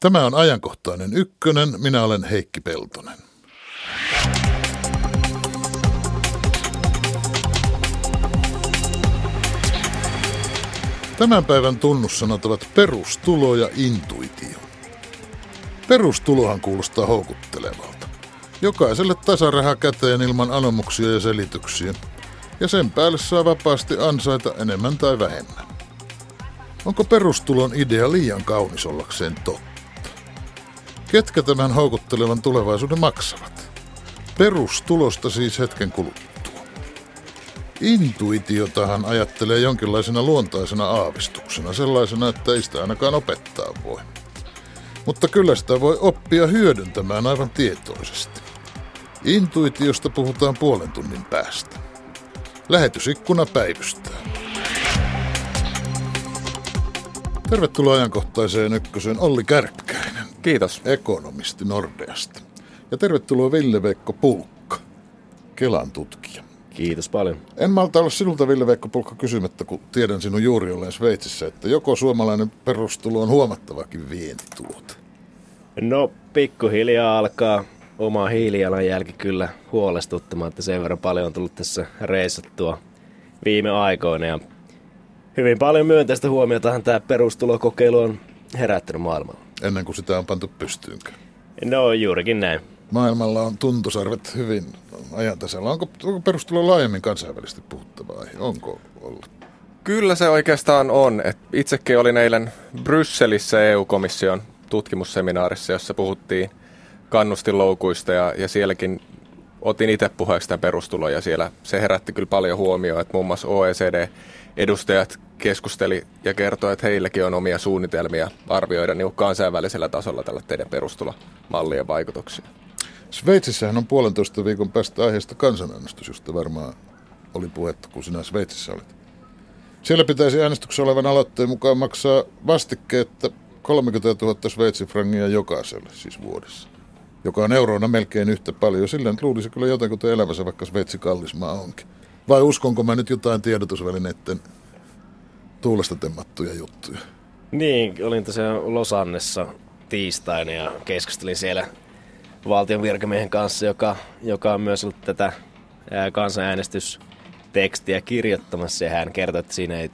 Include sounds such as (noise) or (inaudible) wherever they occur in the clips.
Tämä on ajankohtainen ykkönen. Minä olen Heikki Peltonen. Tämän päivän tunnussanat ovat perustulo ja intuitio. Perustulohan kuulostaa houkuttelevalta. Jokaiselle tasaraha käteen ilman anomuksia ja selityksiä. Ja sen päälle saa vapaasti ansaita enemmän tai vähemmän. Onko perustulon idea liian kaunis ollakseen totta? Ketkä tämän houkuttelevan tulevaisuuden maksavat? Perustulosta siis hetken kuluttua. Intuitiotahan ajattelee jonkinlaisena luontaisena aavistuksena, sellaisena, että ei sitä ainakaan opettaa voi. Mutta kyllä sitä voi oppia hyödyntämään aivan tietoisesti. Intuitiosta puhutaan puolen tunnin päästä. Lähetysikkuna päivystää. Tervetuloa ajankohtaiseen ykköseen Olli Kärkkäinen. Kiitos. Ekonomisti Nordeasta. Ja tervetuloa Ville-Veikko Pulkka, Kelan tutkija. Kiitos paljon. En malta olla sinulta, Ville-Veikko Pulkka, kysymättä, kun tiedän sinun juuri olleen Sveitsissä, että joko suomalainen perustulo on huomattavakin vientituote? No, pikkuhiljaa alkaa oma hiilijalanjälki kyllä huolestuttamaan, että sen verran paljon on tullut tässä reissattua viime aikoina. Ja hyvin paljon myönteistä huomiotahan tämä perustulokokeilu on herättänyt maailmalla. Ennen kuin sitä on pantu pystyynkö? No, juurikin näin. Maailmalla on tuntosarvet hyvin ajantasalla. Onko, onko perustulo laajemmin kansainvälisesti puhuttava aihe? Onko ollut? Kyllä se oikeastaan on. Et itsekin olin eilen Brysselissä EU-komission tutkimusseminaarissa, jossa puhuttiin kannustinloukuista ja, ja sielläkin otin itse puheeksi tämän perustulon ja siellä se herätti kyllä paljon huomioon, että muun muassa OECD-edustajat keskusteli ja kertoi, että heilläkin on omia suunnitelmia arvioida niin kansainvälisellä tasolla tällä teidän perustulomallien vaikutuksia. Sveitsissähän on puolentoista viikon päästä aiheesta kansanäänestys, josta varmaan oli puhetta, kun sinä Sveitsissä olit. Siellä pitäisi äänestyksessä olevan aloitteen mukaan maksaa vastikkeetta 30 000 sveitsifrangia jokaiselle, siis vuodessa. Joka on euroina melkein yhtä paljon. Sillä nyt luulisi kyllä jotenkin elämässä, vaikka Sveitsi kallismaa onkin. Vai uskonko mä nyt jotain tiedotusvälineiden tuulesta temmattuja juttuja? Niin, olin tosiaan Losannessa tiistaina ja keskustelin siellä valtion virkamiehen kanssa, joka, joka on myös ollut tätä kansanäänestystekstiä kirjoittamassa ja hän kertoi, että siinä ei,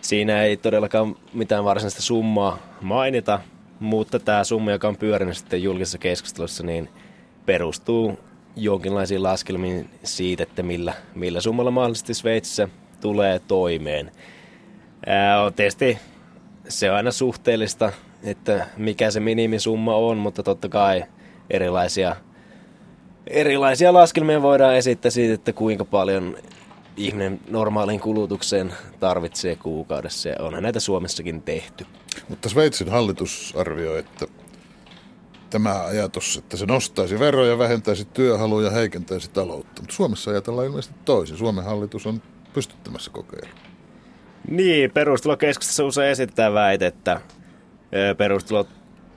siinä ei todellakaan mitään varsinaista summaa mainita, mutta tämä summa, joka on pyörinyt sitten julkisessa keskustelussa, niin perustuu jonkinlaisiin laskelmiin siitä, että millä, millä summalla mahdollisesti Sveitsissä tulee toimeen. Ää, tietysti se on aina suhteellista, että mikä se minimisumma on, mutta totta kai erilaisia, erilaisia laskelmia voidaan esittää siitä, että kuinka paljon ihminen normaalin kulutukseen tarvitsee kuukaudessa ja onhan näitä Suomessakin tehty. Mutta Sveitsin hallitus arvioi, että tämä ajatus, että se nostaisi veroja, vähentäisi työhaluja, heikentäisi taloutta. Mutta Suomessa ajatellaan ilmeisesti toisin. Suomen hallitus on pystyttämässä kokeiluun. Niin, perustulokeskustelussa usein esitetään väitettä. Perustulo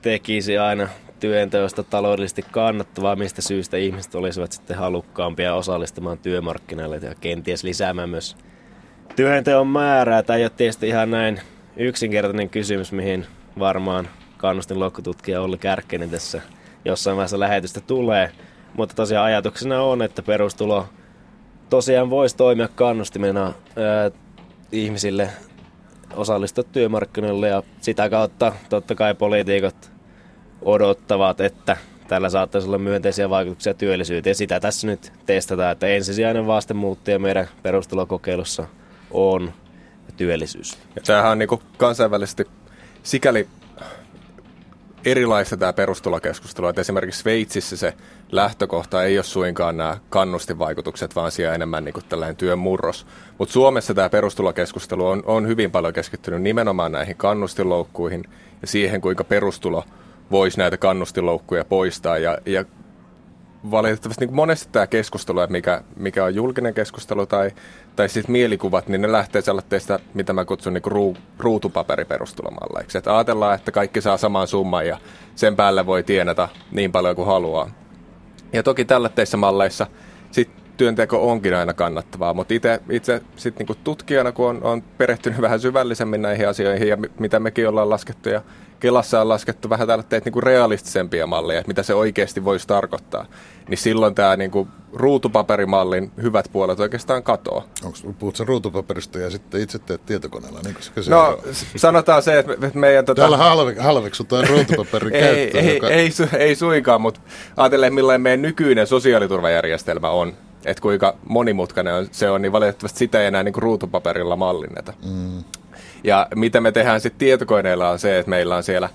tekisi aina työnteosta taloudellisesti kannattavaa, mistä syystä ihmiset olisivat sitten halukkaampia osallistumaan työmarkkinoille ja kenties lisäämään myös työnteon määrää. Tämä ei ole tietysti ihan näin yksinkertainen kysymys, mihin varmaan kannustin lohkotutkija Olli Kärkkäinen tässä jossain vaiheessa lähetystä tulee. Mutta tosiaan ajatuksena on, että perustulo tosiaan voisi toimia kannustimena ihmisille osallistua työmarkkinoille ja sitä kautta totta kai poliitikot odottavat, että tällä saattaisi olla myönteisiä vaikutuksia työllisyyteen. Sitä tässä nyt testataan, että ensisijainen vastemuuttaja meidän perustulokokeilussa on työllisyys. Ja tämähän on niin kansainvälisesti sikäli erilaista tämä perustulokeskustelu, että esimerkiksi Sveitsissä se lähtökohta ei ole suinkaan nämä kannustinvaikutukset, vaan siellä enemmän niin kuin tällainen työn murros. Mutta Suomessa tämä perustulokeskustelu on, on hyvin paljon keskittynyt nimenomaan näihin kannustinloukkuihin ja siihen, kuinka perustulo – voisi näitä kannustinloukkuja poistaa. Ja, ja valitettavasti niin monesti tämä keskustelu, että mikä, mikä on julkinen keskustelu tai, tai sitten mielikuvat, niin ne lähtee sellaisesta, mitä mä kutsun niin ruu, ruutupaperiperustulomalleiksi. Että ajatellaan, että kaikki saa saman summan ja sen päälle voi tienata niin paljon kuin haluaa. Ja toki tällä teissä malleissa sit työnteko onkin aina kannattavaa, mutta itse, itse sit niinku tutkijana, kun on, on perehtynyt vähän syvällisemmin näihin asioihin ja mitä mekin ollaan laskettu ja Kelassa on laskettu vähän tällaisia niinku realistisempia malleja, että mitä se oikeasti voisi tarkoittaa, niin silloin tämä niinku ruutupaperimallin hyvät puolet oikeastaan katoaa. Onko puhutko ruutupaperista ja sitten itse teet tietokoneella? Niin se no on? sanotaan se, että meidän... Tota... Täällä halve, halveksutaan ruutupaperin (laughs) ei, käyttöä. Ei, joka... ei, ei, ei suinkaan, mutta ajatellen millainen meidän nykyinen sosiaaliturvajärjestelmä on, että kuinka monimutkainen on, se on, niin valitettavasti sitä ei enää niin kuin ruutupaperilla mallinneta. Mm. Ja mitä me tehdään sitten tietokoneilla on se, että meillä on siellä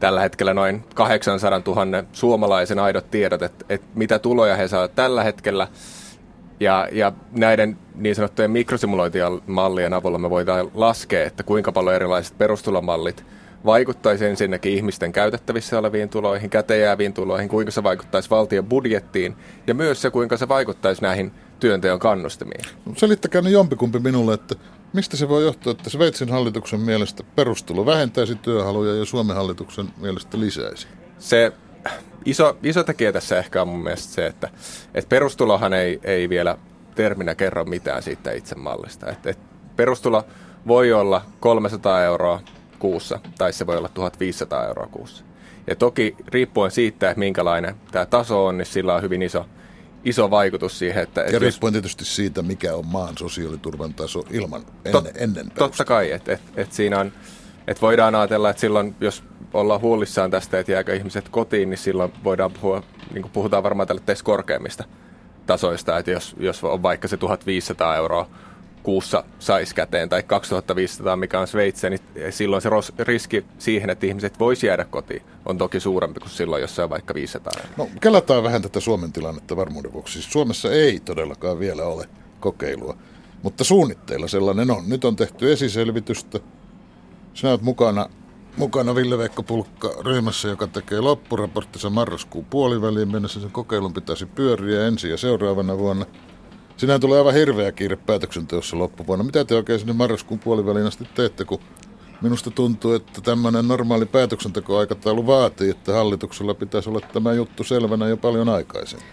tällä hetkellä noin 800 000 suomalaisen aidot tiedot, että, että mitä tuloja he saavat tällä hetkellä. Ja, ja näiden niin sanottujen mikrosimulointimallien avulla me voidaan laskea, että kuinka paljon erilaiset perustulomallit vaikuttaisi ensinnäkin ihmisten käytettävissä oleviin tuloihin, käteenjääviin tuloihin, kuinka se vaikuttaisi valtion budjettiin ja myös se, kuinka se vaikuttaisi näihin työnteon kannustimiin. Selittäkää nyt jompikumpi minulle, että Mistä se voi johtua, että Sveitsin hallituksen mielestä perustulo vähentäisi työhaluja ja Suomen hallituksen mielestä lisäisi? Se iso, iso tekijä tässä ehkä on mun mielestä se, että, että perustulohan ei, ei vielä terminä kerro mitään siitä itse mallista. Että, että perustulo voi olla 300 euroa kuussa tai se voi olla 1500 euroa kuussa. Ja toki riippuen siitä, että minkälainen tämä taso on, niin sillä on hyvin iso iso vaikutus siihen. Että, ja riippuen tietysti siitä, mikä on maan sosiaaliturvan taso ilman, ennen, tot, ennen Totta kai, että et, et siinä on, että voidaan ajatella, että silloin, jos ollaan huolissaan tästä, että jääkö ihmiset kotiin, niin silloin voidaan puhua, niin kuin puhutaan varmaan tälle korkeammista tasoista, että jos, jos on vaikka se 1500 euroa kuussa saisi käteen tai 2500, mikä on Sveitsi, niin silloin se riski siihen, että ihmiset voisi jäädä kotiin, on toki suurempi kuin silloin, jos se on vaikka 500. No, kelataan vähän tätä Suomen tilannetta varmuuden vuoksi. Siis Suomessa ei todellakaan vielä ole kokeilua, mutta suunnitteilla sellainen on. Nyt on tehty esiselvitystä. Sinä olet mukana, mukana Ville-Veikko Pulkka ryhmässä, joka tekee loppuraporttinsa marraskuun puoliväliin mennessä. Sen kokeilun pitäisi pyöriä ensi ja seuraavana vuonna – Sinä tulee aivan hirveä kiire päätöksenteossa loppuvuonna. Mitä te oikein sinne marraskuun puolivälin asti teette, kun minusta tuntuu, että tämmöinen normaali päätöksentekoaikataulu vaatii, että hallituksella pitäisi olla tämä juttu selvänä jo paljon aikaisemmin.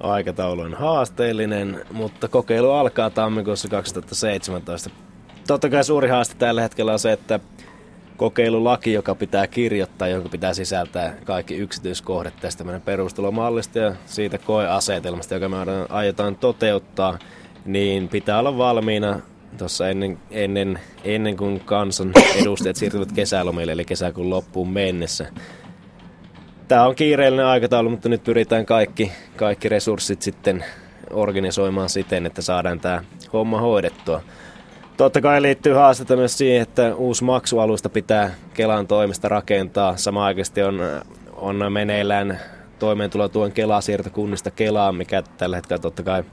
Aikataulu on haasteellinen, mutta kokeilu alkaa tammikuussa 2017. Totta kai suuri haaste tällä hetkellä on se, että kokeilulaki, joka pitää kirjoittaa, jonka pitää sisältää kaikki yksityiskohdat tästä meidän perustulomallista ja siitä koeasetelmasta, joka me aiotaan toteuttaa, niin pitää olla valmiina tuossa ennen, ennen, ennen kuin kansan edustajat siirtyvät kesälomille, eli kesäkuun loppuun mennessä. Tämä on kiireellinen aikataulu, mutta nyt pyritään kaikki, kaikki resurssit sitten organisoimaan siten, että saadaan tämä homma hoidettua. Totta kai liittyy haastetta myös siihen, että uusi maksualusta pitää Kelan toimesta rakentaa. Samaaikaisesti on, on meneillään toimeentulotuen Kela-siirto kunnista Kelaan, mikä tällä hetkellä totta kai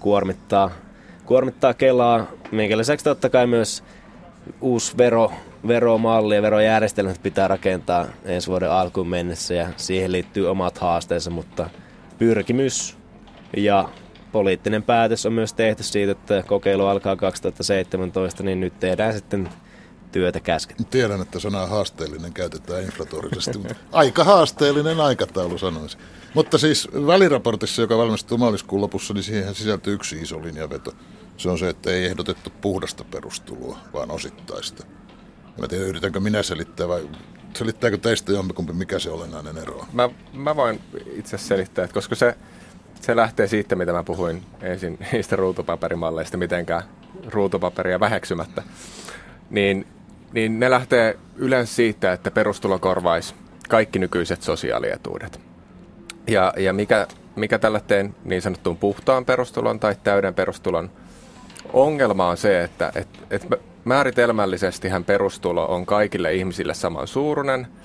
kuormittaa, kuormittaa Kelaa, minkä lisäksi totta kai myös uusi vero, veromalli ja verojärjestelmät pitää rakentaa ensi vuoden alkuun mennessä ja siihen liittyy omat haasteensa, mutta pyrkimys ja poliittinen päätös on myös tehty siitä, että kokeilu alkaa 2017, niin nyt tehdään sitten työtä käsken. Tiedän, että sana haasteellinen käytetään inflatorisesti, mutta aika haasteellinen aikataulu sanoisi. Mutta siis väliraportissa, joka valmistuu maaliskuun lopussa, niin siihen sisältyy yksi iso linjaveto. Se on se, että ei ehdotettu puhdasta perustuloa, vaan osittaista. Mä tiedän, yritänkö minä selittää vai selittääkö teistä jompikumpi, mikä se olennainen ero on? Mä, mä voin itse selittää, että koska se se lähtee siitä, mitä mä puhuin ensin (laughs) niistä ruutupaperimalleista, mitenkään ruutupaperia väheksymättä. Niin, niin ne lähtee yleensä siitä, että perustulo korvaisi kaikki nykyiset sosiaalietuudet. Ja, ja mikä, mikä tällaisen niin sanottuun puhtaan perustulon tai täyden perustulon ongelma on se, että et, et määritelmällisesti perustulo on kaikille ihmisille saman suuruinen –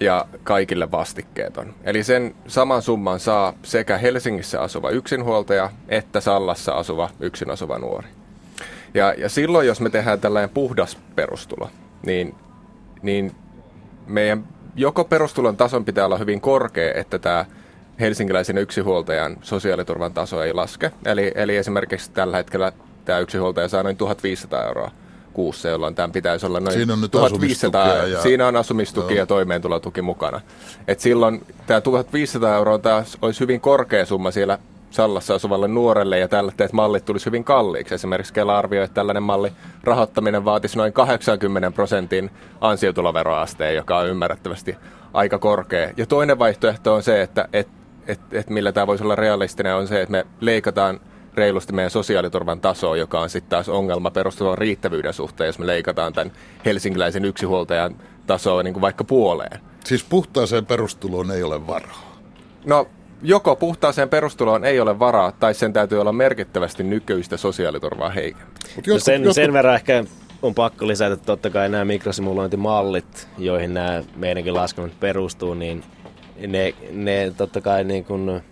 ja kaikille vastikkeeton. Eli sen saman summan saa sekä Helsingissä asuva yksinhuoltaja että Sallassa asuva yksin asuva nuori. Ja, ja silloin, jos me tehdään tällainen puhdas perustulo, niin, niin meidän joko perustulon tason pitää olla hyvin korkea, että tämä helsinkiläisen yksinhuoltajan sosiaaliturvan taso ei laske. Eli, eli esimerkiksi tällä hetkellä tämä yksinhuoltaja saa noin 1500 euroa kuussa, jolloin tämän pitäisi olla noin Siinä on nyt 1500. Ja... Siinä on asumistuki no. ja toimeentulotuki mukana. Et silloin tämä 1500 euroa taas olisi hyvin korkea summa siellä Sallassa asuvalle nuorelle ja tällaiset mallit tulisi hyvin kalliiksi. Esimerkiksi Kela arvioi, että tällainen malli rahoittaminen vaatisi noin 80 prosentin ansiotuloveroasteen, joka on ymmärrettävästi aika korkea. Ja toinen vaihtoehto on se, että et, et, et millä tämä voisi olla realistinen, on se, että me leikataan reilusti meidän sosiaaliturvan tasoa, joka on sitten taas ongelma perustuvan riittävyyden suhteen, jos me leikataan tämän helsinkiläisen yksihuoltajan tasoa niin kuin vaikka puoleen. Siis puhtaaseen perustuloon ei ole varaa. No joko puhtaaseen perustuloon ei ole varaa, tai sen täytyy olla merkittävästi nykyistä sosiaaliturvaa heikentää. No sen, jotkut... sen verran ehkä on pakko lisätä, että totta kai nämä mikrosimulointimallit, joihin nämä meidänkin laskelmat perustuu, niin ne, ne totta kai niin kuin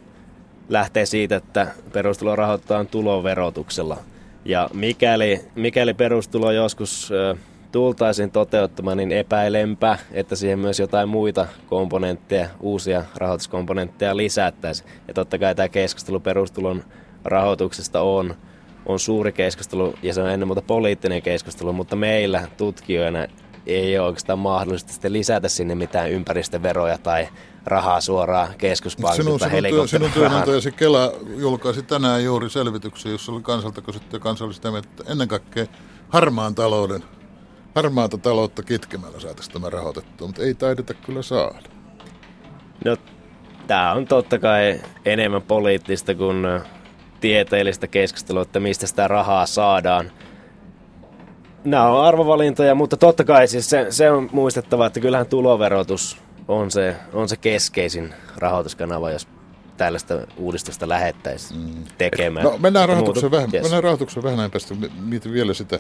lähtee siitä, että perustulo rahoitetaan tuloverotuksella. Ja mikäli, mikäli perustulo joskus tultaisiin toteuttamaan, niin epäilempä, että siihen myös jotain muita komponentteja, uusia rahoituskomponentteja lisättäisiin. Ja totta kai tämä keskustelu perustulon rahoituksesta on, on suuri keskustelu ja se on ennen muuta poliittinen keskustelu, mutta meillä tutkijoina ei ole oikeastaan mahdollista lisätä sinne mitään ympäristöveroja tai rahaa suoraan keskuspankilta sinun, sinun, työnantajasi Kela julkaisi tänään juuri selvityksen, jossa oli kansalta kysytty kansallista että ennen kaikkea harmaan talouden harmaata taloutta kitkemällä saataisiin tämä rahoitettua, mutta ei taideta kyllä saada. No, tämä on totta kai enemmän poliittista kuin tieteellistä keskustelua, että mistä sitä rahaa saadaan. Nämä on arvovalintoja, mutta totta kai siis se, se on muistettava, että kyllähän tuloverotus on se, on se keskeisin rahoituskanava, jos tällaista uudistusta lähettäisiin mm. tekemään. No, mennään rahoituksen, vähän, yes. mennään rahoituksen vähän näin päästä. Mietin vielä sitä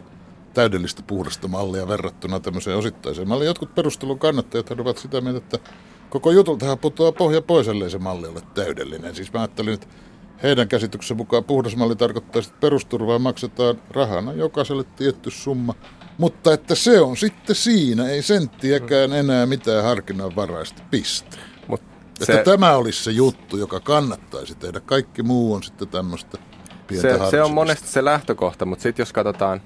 täydellistä puhdasta mallia verrattuna tämmöiseen osittaiseen malliin. Jotkut perustelun kannattajat ovat sitä mieltä, että koko jutultahan putoaa pohja pois, ellei se malli ole täydellinen. Siis mä ajattelin, että heidän käsityksen mukaan puhdas malli tarkoittaa, että perusturvaa maksetaan rahana jokaiselle tietty summa, mutta että se on sitten siinä, ei senttiäkään enää mitään harkinnanvaraista piste. Mut se... Että tämä olisi se juttu, joka kannattaisi tehdä. Kaikki muu on sitten tämmöistä pientä se, se on monesti se lähtökohta, mutta sitten jos katsotaan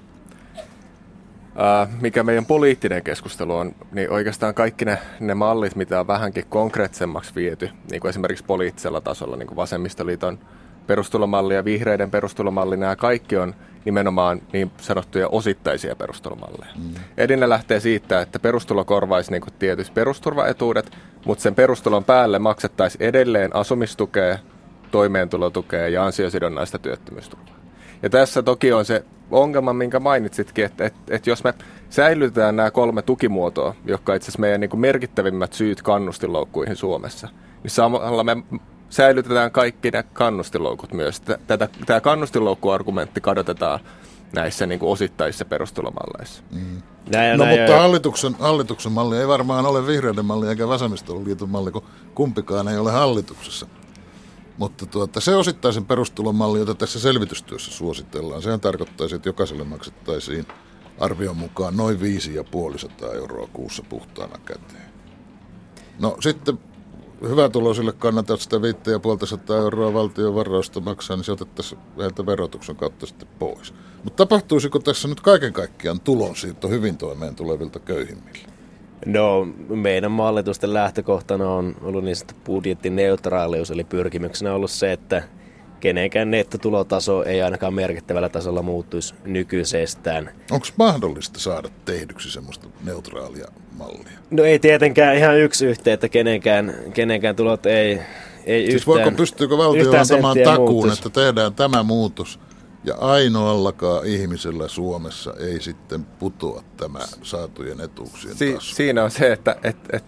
mikä meidän poliittinen keskustelu on, niin oikeastaan kaikki ne, ne mallit, mitä on vähänkin konkreettisemmaksi viety, niin kuin esimerkiksi poliittisella tasolla, niin kuin Vasemmistoliiton perustulomalli ja vihreiden perustulomalli, nämä kaikki on nimenomaan niin sanottuja osittaisia perustulomalleja. Mm. Edinä lähtee siitä, että perustulo korvaisi niin tietysti perusturvaetuudet, mutta sen perustulon päälle maksettaisiin edelleen asumistukea, toimeentulotukea ja ansiosidonnaista työttömyysturvaa. Ja tässä toki on se ongelma, minkä mainitsitkin, että, että, että jos me säilytetään nämä kolme tukimuotoa, jotka itse asiassa meidän niin merkittävimmät syyt kannustinloukkuihin Suomessa, niin samalla me säilytetään kaikki ne kannustinloukut myös. Tätä, tämä kannustinloukkuargumentti kadotetaan näissä niin kuin osittaisissa perustulomalleissa. Mm. Näin, no näin, mutta hallituksen, hallituksen malli ei varmaan ole vihreiden malli eikä vasemmistoliiton malli, kun kumpikaan ei ole hallituksessa. Mutta tuota, se osittaisen perustulon malli, jota tässä selvitystyössä suositellaan, sehän tarkoittaisi, että jokaiselle maksettaisiin arvion mukaan noin 5,5 euroa kuussa puhtaana käteen. No sitten hyvätuloisille kannattaa sitä 5,5 euroa valtion varausta maksaa, niin se otettaisiin heiltä verotuksen kautta sitten pois. Mutta tapahtuisiko tässä nyt kaiken kaikkiaan tulonsiirto hyvin toimeen tulevilta köyhimmille? No, meidän mallitusten lähtökohtana on ollut niin sanottu budjettineutraalius, eli pyrkimyksenä on ollut se, että kenenkään nettotulotaso ei ainakaan merkittävällä tasolla muuttuisi nykyisestään. Onko mahdollista saada tehdyksi semmoista neutraalia mallia? No ei tietenkään ihan yksi yhteen, että kenenkään, kenenkään tulot ei, ei siis yhtään voiko, pystyykö valtio antamaan takuun, muutos. että tehdään tämä muutos ja ainoallakaan ihmisellä Suomessa ei sitten putoa tämä saatujen etuuksien si- taso. Siinä on se, että et, et,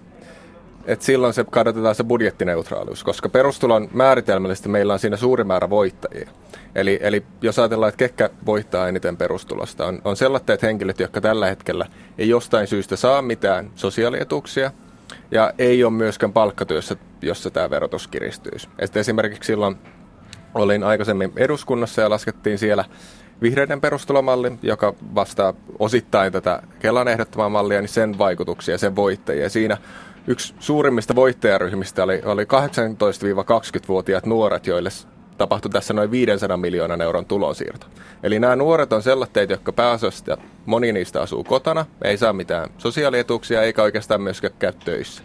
et silloin se kadotetaan se budjettineutraalius, koska perustulon määritelmällisesti meillä on siinä suuri määrä voittajia. Eli, eli jos ajatellaan, että ketkä voittaa eniten perustulosta, on, on sellaiset henkilöt, jotka tällä hetkellä ei jostain syystä saa mitään sosiaalietuuksia, ja ei ole myöskään palkkatyössä, jossa tämä verotus kiristyisi. Et esimerkiksi silloin Olin aikaisemmin eduskunnassa ja laskettiin siellä vihreiden perustulomalli, joka vastaa osittain tätä Kelan ehdottomaa mallia, niin sen vaikutuksia sen voittajia. Siinä yksi suurimmista voittajaryhmistä oli, oli 18-20-vuotiaat nuoret, joille tapahtui tässä noin 500 miljoonan euron tulonsiirto. Eli nämä nuoret on sellaiset, jotka pääasiassa, moni niistä asuu kotona, ei saa mitään sosiaalietuuksia eikä oikeastaan myöskään käy töissä.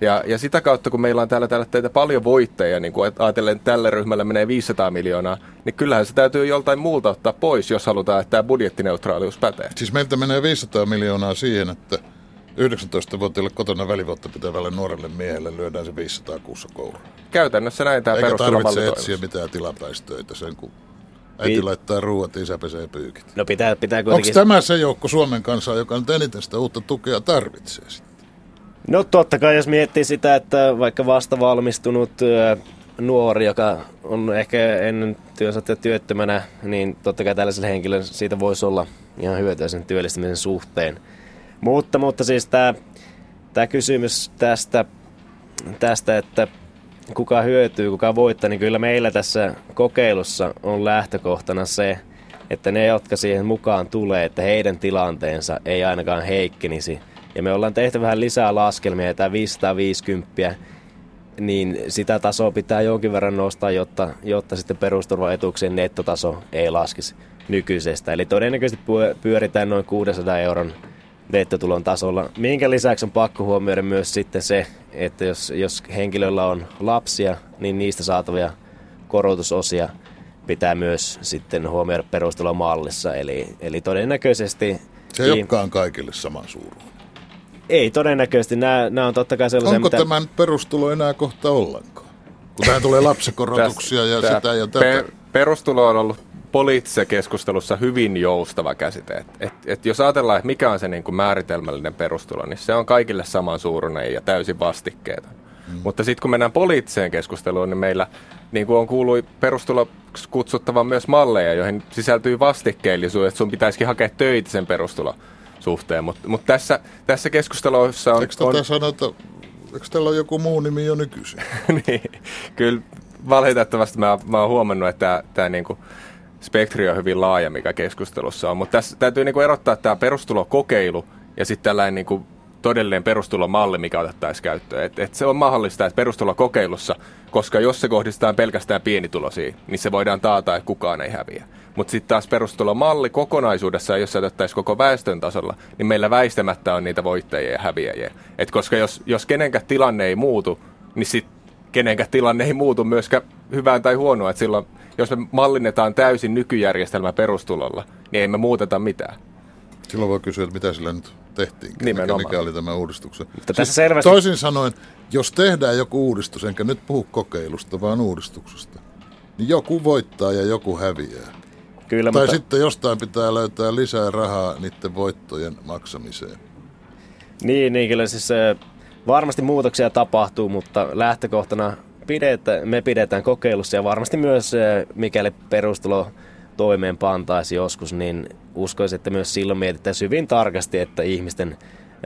Ja, ja sitä kautta, kun meillä on täällä, täällä teitä paljon voittajia, niin kuin ajatellen, että tälle ryhmälle menee 500 miljoonaa, niin kyllähän se täytyy joltain muulta ottaa pois, jos halutaan, että tämä budjettineutraalius pätee. Siis meiltä menee 500 miljoonaa siihen, että 19-vuotiaille kotona välivuotta pitävälle nuorelle miehelle lyödään se 500 kuussa kouluun. Käytännössä näin tämä Eikä tarvitse etsiä mitään tilapäistöitä sen, kun äiti Pi- laittaa ruuat, isä pesee pyykit. No pitää, pitää Onko kuitenkin... tämä se joukko Suomen kansaa, joka nyt eniten sitä uutta tukea tarvitsee sitten? No totta kai, jos miettii sitä, että vaikka vasta valmistunut nuori, joka on ehkä ennen työnsä työttömänä, niin totta kai tällaisella henkilöllä siitä voisi olla ihan hyötyä sen työllistymisen suhteen. Mutta, mutta siis tämä, tämä kysymys tästä, tästä, että kuka hyötyy, kuka voittaa, niin kyllä meillä tässä kokeilussa on lähtökohtana se, että ne, jotka siihen mukaan tulee, että heidän tilanteensa ei ainakaan heikkenisi. Ja me ollaan tehty vähän lisää laskelmia, ja tämä 550, niin sitä tasoa pitää jonkin verran nostaa, jotta, jotta sitten perusturvaetuuksien nettotaso ei laskisi nykyisestä. Eli todennäköisesti pyö- pyöritään noin 600 euron nettotulon tasolla, minkä lisäksi on pakko huomioida myös sitten se, että jos, jos henkilöllä on lapsia, niin niistä saatavia korotusosia pitää myös sitten huomioida perustulomallissa. Eli, eli todennäköisesti... Se ei olekaan kaikille saman suuruinen. Ei todennäköisesti. Nämä, nämä on totta kai sellaisia, Onko mitä... tämän perustulo enää kohta ollenkaan? Kun tähän tulee lapsikorotuksia ja sitä ja tätä. Per, perustulo on ollut poliittisessa keskustelussa hyvin joustava käsite. Et, et, et jos ajatellaan, että mikä on se niin kuin määritelmällinen perustulo, niin se on kaikille saman suuruinen ja täysin vastikkeeton. Mm. Mutta sitten kun mennään poliittiseen keskusteluun, niin meillä niin kuin on kuului perustulo kutsuttavan myös malleja, joihin sisältyy vastikkeellisuus, että sun pitäisikin hakea töitä sen perustulo suhteen. Mutta mut tässä, tässä keskustelussa on... Eikö tätä on sanota, eikö tällä ole joku muu nimi jo nykyisin? (laughs) niin, kyllä valitettavasti mä, mä oon huomannut, että tämä niinku spektri on hyvin laaja, mikä keskustelussa on. Mutta tässä täytyy niinku erottaa tämä perustulokokeilu ja sitten tällainen niinku todellinen perustulomalli, mikä otettaisiin käyttöön. Et, et se on mahdollista, että perustulokokeilussa, koska jos se kohdistetaan pelkästään pienituloisiin, niin se voidaan taata, että kukaan ei häviä. Mutta sitten taas perustulomalli kokonaisuudessa, jos se otettaisiin koko väestön tasolla, niin meillä väistämättä on niitä voittajia ja häviäjiä. Et koska jos, jos kenenkään tilanne ei muutu, niin sitten kenenkään tilanne ei muutu myöskään hyvään tai huonoa. Et silloin, jos me mallinnetaan täysin nykyjärjestelmä perustulolla, niin ei me muuteta mitään. Silloin voi kysyä, että mitä sillä nyt tehtiin, mikä, mikä oli tämä uudistuksen. Mutta tässä selvästi- Toisin sanoen, jos tehdään joku uudistus, enkä nyt puhu kokeilusta, vaan uudistuksesta, niin joku voittaa ja joku häviää. Kyllä, Tai mutta... sitten jostain pitää löytää lisää rahaa niiden voittojen maksamiseen. Niin, niin kyllä siis äh, varmasti muutoksia tapahtuu, mutta lähtökohtana pidetä, me pidetään kokeilussa ja varmasti myös äh, mikäli perustulo toimeenpantaisi joskus, niin uskoisin, että myös silloin mietittäisiin hyvin tarkasti, että ihmisten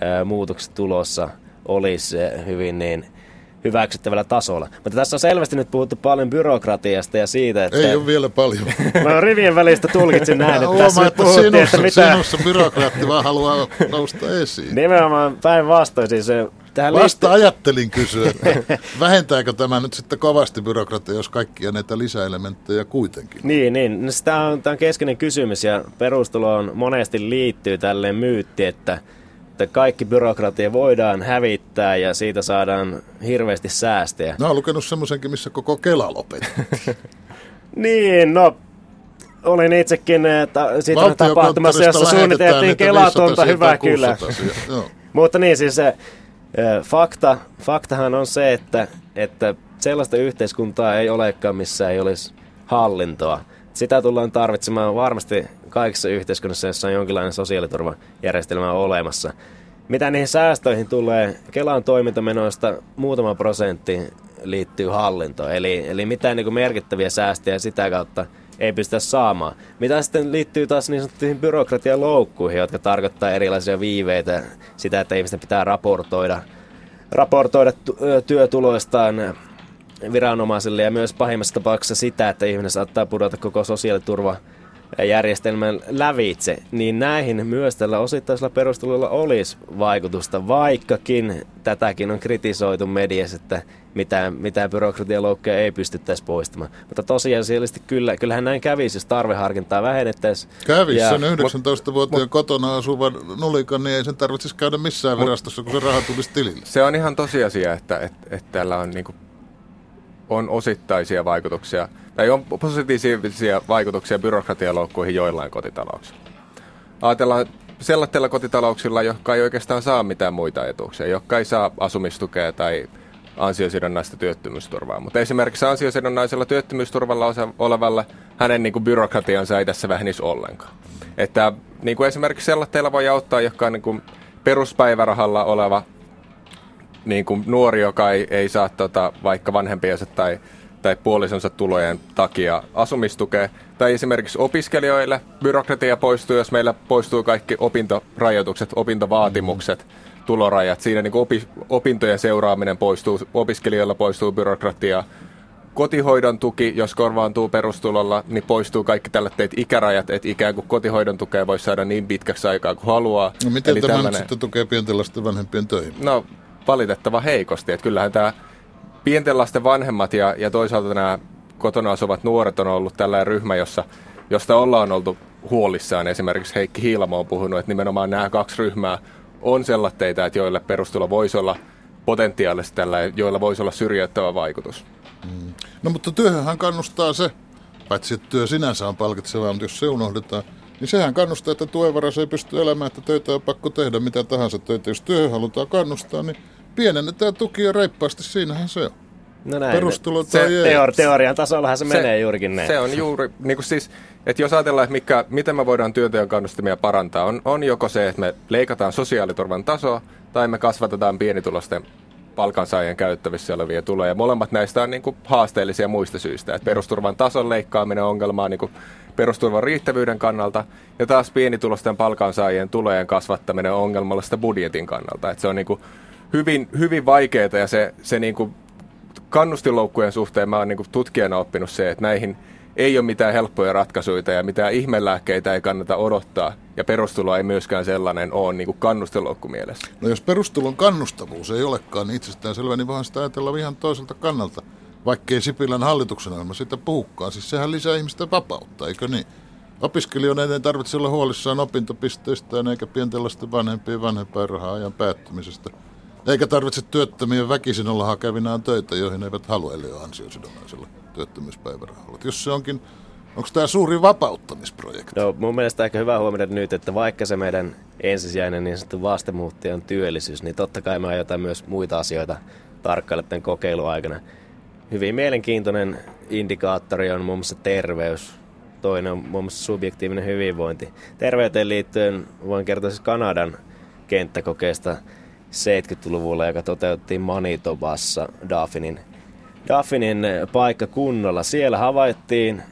äh, muutokset tulossa olisi äh, hyvin niin hyväksyttävällä tasolla. Mutta tässä on selvästi nyt puhuttu paljon byrokratiasta ja siitä, että... Ei ole vielä paljon. Mä (laughs) rivien välistä tulkitsin näin, että tässä Huomaa, nyt että puhuttiin, että sinussa, mitä... sinussa byrokraatti vaan haluaa nousta esiin. Nimenomaan päinvastoin. Siis se- tähän Vasta ajattelin kysyä, että (laughs) vähentääkö tämä nyt sitten kovasti byrokratia, jos kaikkia näitä lisäelementtejä kuitenkin. Niin, niin. No, tämä on, tämä on keskeinen kysymys ja perustuloon monesti liittyy tälleen myytti, että, että kaikki byrokratia voidaan hävittää ja siitä saadaan hirveästi säästöjä. Mä oon lukenut semmoisenkin, missä koko Kela lopetti. (laughs) Niin, no olin itsekin ta, siitä tapahtumassa, jossa suunniteltiin Kelatonta, 500 hyvä kyllä. 600 Joo. Mutta niin, siis fakta, faktahan on se, että, että sellaista yhteiskuntaa ei olekaan, missä ei olisi hallintoa. Sitä tullaan tarvitsemaan varmasti kaikissa yhteiskunnissa, jossa on jonkinlainen sosiaaliturvajärjestelmä olemassa. Mitä niihin säästöihin tulee, Kelan toimintamenoista muutama prosentti liittyy hallintoon, eli, eli mitään niin merkittäviä säästöjä sitä kautta ei pystytä saamaan. Mitä sitten liittyy taas niin sanottuihin byrokratialoukkuihin, jotka tarkoittaa erilaisia viiveitä, sitä, että ihmisten pitää raportoida, raportoida työtuloistaan viranomaisille ja myös pahimmassa tapauksessa sitä, että ihminen saattaa pudota koko sosiaaliturva järjestelmän lävitse, niin näihin myös tällä osittaisella perustelulla olisi vaikutusta, vaikkakin tätäkin on kritisoitu mediassa, että mitään, mitään byrokratialoukkeja ei pystyttäisi poistamaan. Mutta tosiasiallisesti kyllä, kyllähän näin kävisi, jos tarveharkintaa vähennettäisiin. Kävisi ja, sen 19-vuotiaan kotona asuvan nulikan, niin ei sen tarvitsisi käydä missään virastossa, kun se raha tulisi tilille. Se on ihan tosiasia, että, että, että täällä on, niin kuin, on osittaisia vaikutuksia, tai on positiivisia vaikutuksia byrokratialoukkuihin joillain kotitalouksilla. Ajatellaan sellaisilla kotitalouksilla, jotka ei oikeastaan saa mitään muita etuuksia, jotka ei saa asumistukea tai ansiosidonnaista työttömyysturvaa. Mutta esimerkiksi ansiosidonnaisella työttömyysturvalla olevalla hänen niin kuin byrokratiansa ei tässä vähenisi ollenkaan. Että niin kuin esimerkiksi sellaisella voi auttaa, joka on niin kuin peruspäivärahalla oleva niin kuin nuori, joka ei, ei saa tota, vaikka vanhempiensa tai, tai puolisonsa tulojen takia asumistukea. Tai esimerkiksi opiskelijoille byrokratia poistuu, jos meillä poistuu kaikki opintorajoitukset, opintovaatimukset. Mm tulorajat. Siinä niin opi, opintojen seuraaminen poistuu, opiskelijoilla poistuu byrokratia. Kotihoidon tuki, jos korvaantuu perustulolla, niin poistuu kaikki tällaiset ikärajat, että ikään kuin kotihoidon tukea voi saada niin pitkäksi aikaa kuin haluaa. No miten Eli tämä tällainen... sitten tukee pienten lasten vanhempien töihin? No valitettava heikosti. Että kyllähän tämä pienten lasten vanhemmat ja, ja toisaalta nämä kotona asuvat nuoret on ollut tällainen ryhmä, jossa, josta ollaan oltu huolissaan. Esimerkiksi Heikki Hiilamo on puhunut, että nimenomaan nämä kaksi ryhmää on sellaisia, että joille perustulo voisi olla potentiaalisesti tällä, joilla voisi olla syrjäyttävä vaikutus. Mm. No mutta työhön kannustaa se, paitsi että työ sinänsä on palkitsevaa, mutta jos se unohdetaan, niin sehän kannustaa, että tuevaras ei pysty elämään, että töitä on pakko tehdä mitä tahansa töitä. Jos työhön halutaan kannustaa, niin pienennetään tukia reippaasti, siinähän se on. No näin. Perustulo se, teori- teorian tasollahan se, se menee juurikin näin. Se on juuri, niin kuin siis, että jos ajatellaan, että mikä, miten me voidaan työnteon kannustimia parantaa, on, on joko se, että me leikataan sosiaaliturvan tasoa, tai me kasvatetaan pienitulosten palkansaajien käyttävissä olevia tuloja. Molemmat näistä on niin kuin haasteellisia muista syistä. Että perusturvan tason leikkaaminen on ongelmaa niin kuin perusturvan riittävyyden kannalta, ja taas pienitulosten palkansaajien tulojen kasvattaminen on ongelmallista budjetin kannalta. Että se on niin kuin hyvin, hyvin vaikeaa, ja se, se niin kuin kannustinloukkujen suhteen mä oon niin tutkijana oppinut se, että näihin ei ole mitään helppoja ratkaisuja ja mitään ihmelääkkeitä ei kannata odottaa. Ja perustulo ei myöskään sellainen ole niin kuin kannustinloukku mielessä. No jos perustulon kannustavuus ei olekaan niin itsestään selvä, niin voihan sitä ajatella ihan toiselta kannalta. Vaikkei Sipilän hallituksen ohjelma sitä puhukaan. Siis sehän lisää ihmisten vapautta, eikö niin? Opiskelijoiden ei tarvitse olla huolissaan opintopisteistä eikä pienten lasten vanhempien vanhempainrahaa ajan päättymisestä. Eikä tarvitse työttömien väkisin olla hakevinaan töitä, joihin eivät halua, eli ansiosidonnaisella työttömyyspäivärahalla. Jos se onkin, onko tämä suuri vapauttamisprojekti? No, mun mielestä aika hyvä huomioida nyt, että vaikka se meidän ensisijainen niin sanottu vastemuutti on työllisyys, niin totta kai me aiotaan myös muita asioita tarkkailla tämän kokeilun aikana. Hyvin mielenkiintoinen indikaattori on muun muassa terveys. Toinen on muun muassa subjektiivinen hyvinvointi. Terveyteen liittyen voin kertoa siis Kanadan kenttäkokeesta 70-luvulla, joka toteutettiin Manitobassa Daphinin, Daphinin paikkakunnalla. Siellä havaittiin,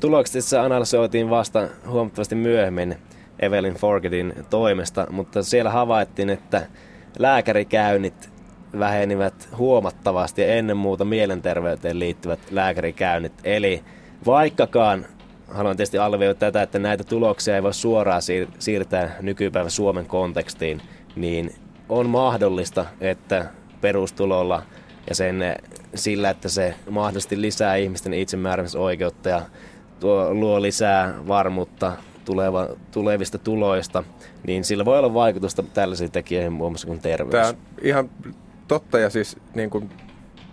tuloksissa analysoitiin vasta huomattavasti myöhemmin Evelyn Forgetin toimesta, mutta siellä havaittiin, että lääkärikäynnit vähenivät huomattavasti ja ennen muuta mielenterveyteen liittyvät lääkärikäynnit. Eli vaikkakaan haluan tietysti alvioida tätä, että näitä tuloksia ei voi suoraan siirtää nykypäivän Suomen kontekstiin, niin on mahdollista, että perustulolla ja sen sillä, että se mahdollisesti lisää ihmisten itsemääräämisoikeutta ja tuo, luo lisää varmuutta tuleva, tulevista tuloista, niin sillä voi olla vaikutusta tällaisiin tekijöihin muun muassa kuin terveys. Tämä ihan totta ja siis niin kuin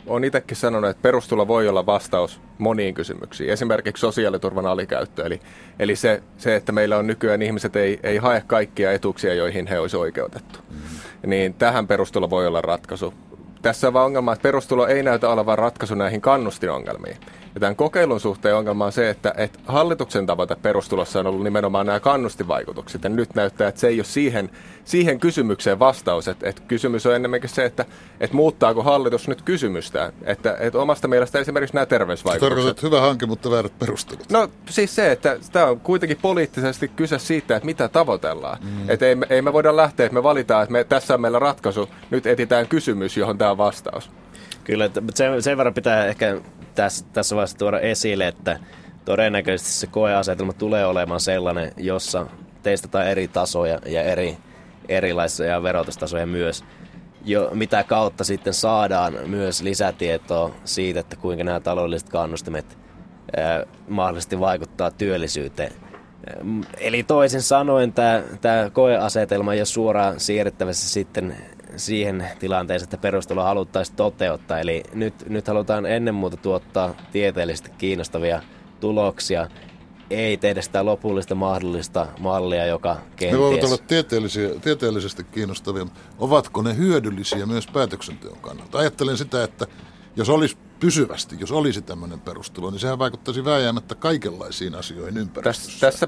olen itsekin sanonut, että perustulo voi olla vastaus moniin kysymyksiin. Esimerkiksi sosiaaliturvan alikäyttö. Eli, eli se, se, että meillä on nykyään ihmiset ei, ei hae kaikkia etuuksia, joihin he olisivat oikeutettu. Mm-hmm. Niin tähän perustulo voi olla ratkaisu. Tässä on vaan ongelma, että perustulo ei näytä olevan ratkaisu näihin kannustinongelmiin. Ja tämän kokeilun suhteen ongelma on se, että, että hallituksen tavoite perustulossa on ollut nimenomaan nämä kannustivaikutukset. Ja nyt näyttää, että se ei ole siihen, siihen kysymykseen vastaus. Että, että kysymys on enemmänkin se, että, että muuttaako hallitus nyt kysymystä. Että, että omasta mielestä esimerkiksi nämä terveysvaikutukset. Tarkoitat hyvä hanke, mutta väärät perustelut. No siis se, että tämä on kuitenkin poliittisesti kyse siitä, että mitä tavoitellaan. Mm. Että ei, ei me voida lähteä, että me valitaan, että me, tässä on meillä ratkaisu, nyt etitään kysymys, johon tämä on vastaus. Kyllä, sen, sen verran pitää ehkä tässä, tässä vaiheessa tuoda esille, että todennäköisesti se koeasetelma tulee olemaan sellainen, jossa testataan eri tasoja ja eri, erilaisia verotustasoja myös, jo, mitä kautta sitten saadaan myös lisätietoa siitä, että kuinka nämä taloudelliset kannustimet ää, mahdollisesti vaikuttaa työllisyyteen. Eli toisin sanoen tämä, tämä koeasetelma ei ole suoraan siirrettävissä sitten siihen tilanteeseen, että perustulo haluttaisiin toteuttaa. Eli nyt, nyt halutaan ennen muuta tuottaa tieteellisesti kiinnostavia tuloksia, ei tehdä sitä lopullista mahdollista mallia, joka kenties... Ne voivat olla tieteellisiä, tieteellisesti kiinnostavia. Ovatko ne hyödyllisiä myös päätöksenteon kannalta? Ajattelen sitä, että jos olisi pysyvästi, jos olisi tämmöinen perustulo, niin sehän vaikuttaisi vääjäämättä kaikenlaisiin asioihin ympäristössä. Tässä, tässä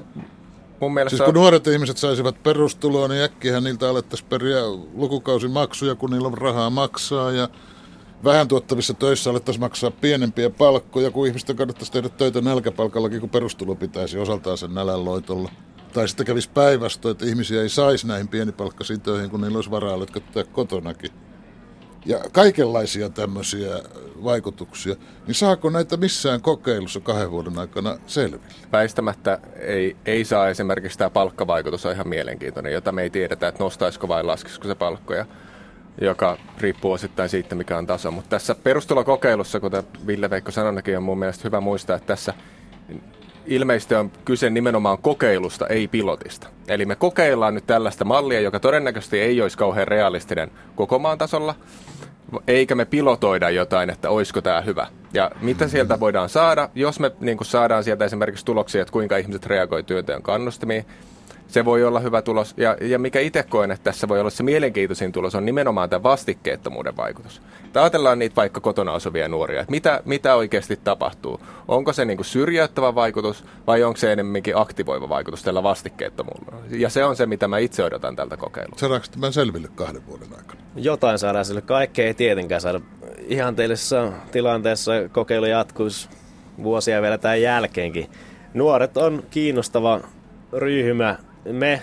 mun mielestä... Siis kun nuoret ihmiset saisivat perustuloa, niin äkkiä niiltä alettaisiin periä lukukausimaksuja, kun niillä on rahaa maksaa ja vähän tuottavissa töissä alettaisiin maksaa pienempiä palkkoja, kun ihmisten kannattaisi tehdä töitä nälkäpalkallakin, kun perustulo pitäisi osaltaan sen nälänloitolla. Tai sitten kävisi päinvastoin, että ihmisiä ei saisi näihin pienipalkkaisiin töihin, kun niillä olisi varaa lötköttää kotonakin. Ja kaikenlaisia tämmöisiä vaikutuksia. Niin saako näitä missään kokeilussa kahden vuoden aikana selville? Väistämättä ei, ei saa esimerkiksi tämä palkkavaikutus on ihan mielenkiintoinen, jota me ei tiedetä, että nostaisiko vai laskisiko se palkkoja joka riippuu osittain siitä, mikä on taso. Mutta tässä perustulokokeilussa, kuten Ville Veikko sanonakin, on mun mielestä hyvä muistaa, että tässä ilmeisesti on kyse nimenomaan kokeilusta, ei pilotista. Eli me kokeillaan nyt tällaista mallia, joka todennäköisesti ei olisi kauhean realistinen koko maan tasolla, eikä me pilotoida jotain, että olisiko tämä hyvä. Ja mitä mm-hmm. sieltä voidaan saada, jos me niin saadaan sieltä esimerkiksi tuloksia, että kuinka ihmiset reagoivat työnteon kannustimiin, se voi olla hyvä tulos. Ja, ja mikä itse koen, että tässä voi olla se mielenkiintoisin tulos, on nimenomaan tämä vastikkeettomuuden vaikutus. Että ajatellaan niitä vaikka kotona asuvia nuoria, että mitä, mitä oikeasti tapahtuu. Onko se niin kuin syrjäyttävä vaikutus vai onko se enemmänkin aktivoiva vaikutus tällä vastikkeettomuudella? Ja se on se, mitä mä itse odotan tältä kokeilulta. Saadaanko tämän selville kahden vuoden aikana? Jotain saadaan sille. Kaikkea ei tietenkään saada. Ihanteellisessa tilanteessa kokeilu jatkuisi vuosia vielä tämän jälkeenkin. Nuoret on kiinnostava ryhmä me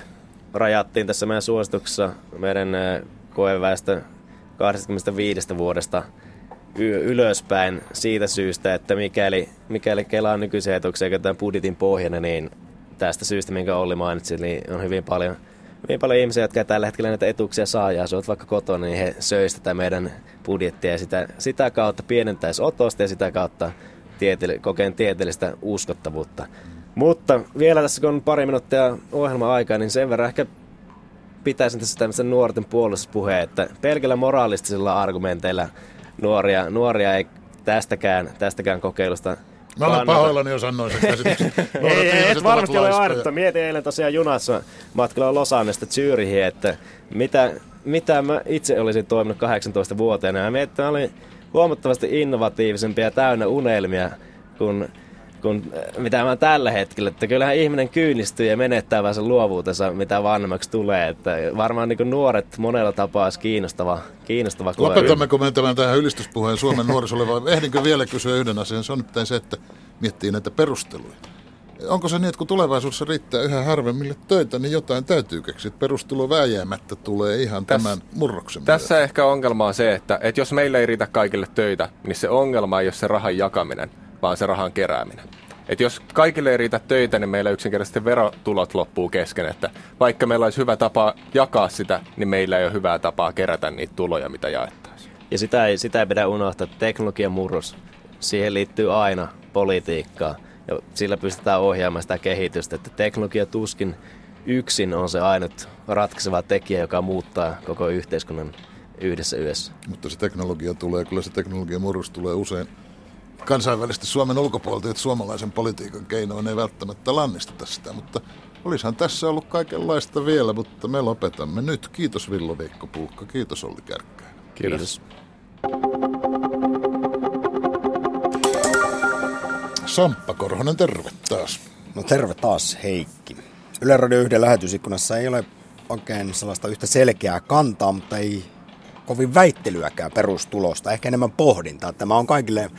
rajattiin tässä meidän suosituksessa meidän koeväestö 25 vuodesta ylöspäin siitä syystä, että mikäli, mikäli Kelan nykyisiä etuksia tämän budjetin pohjana, niin tästä syystä, minkä Olli mainitsi, niin on hyvin paljon, hyvin paljon ihmisiä, jotka tällä hetkellä näitä etuuksia saa ja asuvat vaikka kotona, niin he söisivät tätä meidän budjettia ja sitä, sitä kautta pienentäisi otosta ja sitä kautta tieteelle, kokeen tieteellistä uskottavuutta. Mutta vielä tässä kun on pari minuuttia ohjelma-aikaa, niin sen verran ehkä pitäisin tässä tämmöisen nuorten puolustuspuheen, että pelkillä moraalistisilla argumenteilla nuoria, nuoria ei tästäkään, tästäkään kokeilusta Mä olen pahoillani, jos annoin sen käsityksen. (laughs) ei, ei, et varmasti ole ainutta. Mietin eilen tosiaan junassa matkalla Losannesta Zyrihiin, että mitä, mitä mä itse olisin toiminut 18-vuotiaana. Ja mietin, että mä olin huomattavasti innovatiivisempia ja täynnä unelmia, kun kuin äh, mitä mä tällä hetkellä. Että kyllähän ihminen kyynistyy ja menettää vähän sen luovuutensa, mitä vanhemmaksi tulee. Että varmaan niin nuoret monella tapaa olisi kiinnostava, kiinnostava Lopetammeko me tämän tähän ylistyspuheen Suomen nuorisolle vai ehdinkö vielä kysyä yhden asian? Se on nyt se, että miettii näitä perusteluja. Onko se niin, että kun tulevaisuudessa riittää yhä harvemmille töitä, niin jotain täytyy keksiä. Perustulo vääjäämättä tulee ihan Täs, tämän murroksen Tässä myötä. ehkä ongelma on se, että, että jos meillä ei riitä kaikille töitä, niin se ongelma ei ole se rahan jakaminen, vaan se rahan kerääminen. Et jos kaikille ei riitä töitä, niin meillä yksinkertaisesti verotulot loppuu kesken. Että vaikka meillä olisi hyvä tapa jakaa sitä, niin meillä ei ole hyvää tapaa kerätä niitä tuloja, mitä jaettaisiin. Ja sitä ei, sitä ei pidä unohtaa, että teknologian murros, siihen liittyy aina politiikkaa. Ja sillä pystytään ohjaamaan sitä kehitystä, että teknologia tuskin yksin on se ainut ratkaiseva tekijä, joka muuttaa koko yhteiskunnan yhdessä yössä. Mutta se teknologia tulee, kyllä se teknologian murros tulee usein kansainvälisesti Suomen ulkopuolelta, että suomalaisen politiikan keinoin ei välttämättä lannisteta sitä, mutta olisihan tässä ollut kaikenlaista vielä, mutta me lopetamme nyt. Kiitos Villo Veikko Pulkka, kiitos Olli Kärkkäinen. Kiitos. Samppa Korhonen, terve taas. No terve taas Heikki. Yle Radio 1 lähetysikkunassa ei ole oikein sellaista yhtä selkeää kantaa, mutta ei kovin väittelyäkään perustulosta, ehkä enemmän pohdintaa. Tämä on kaikille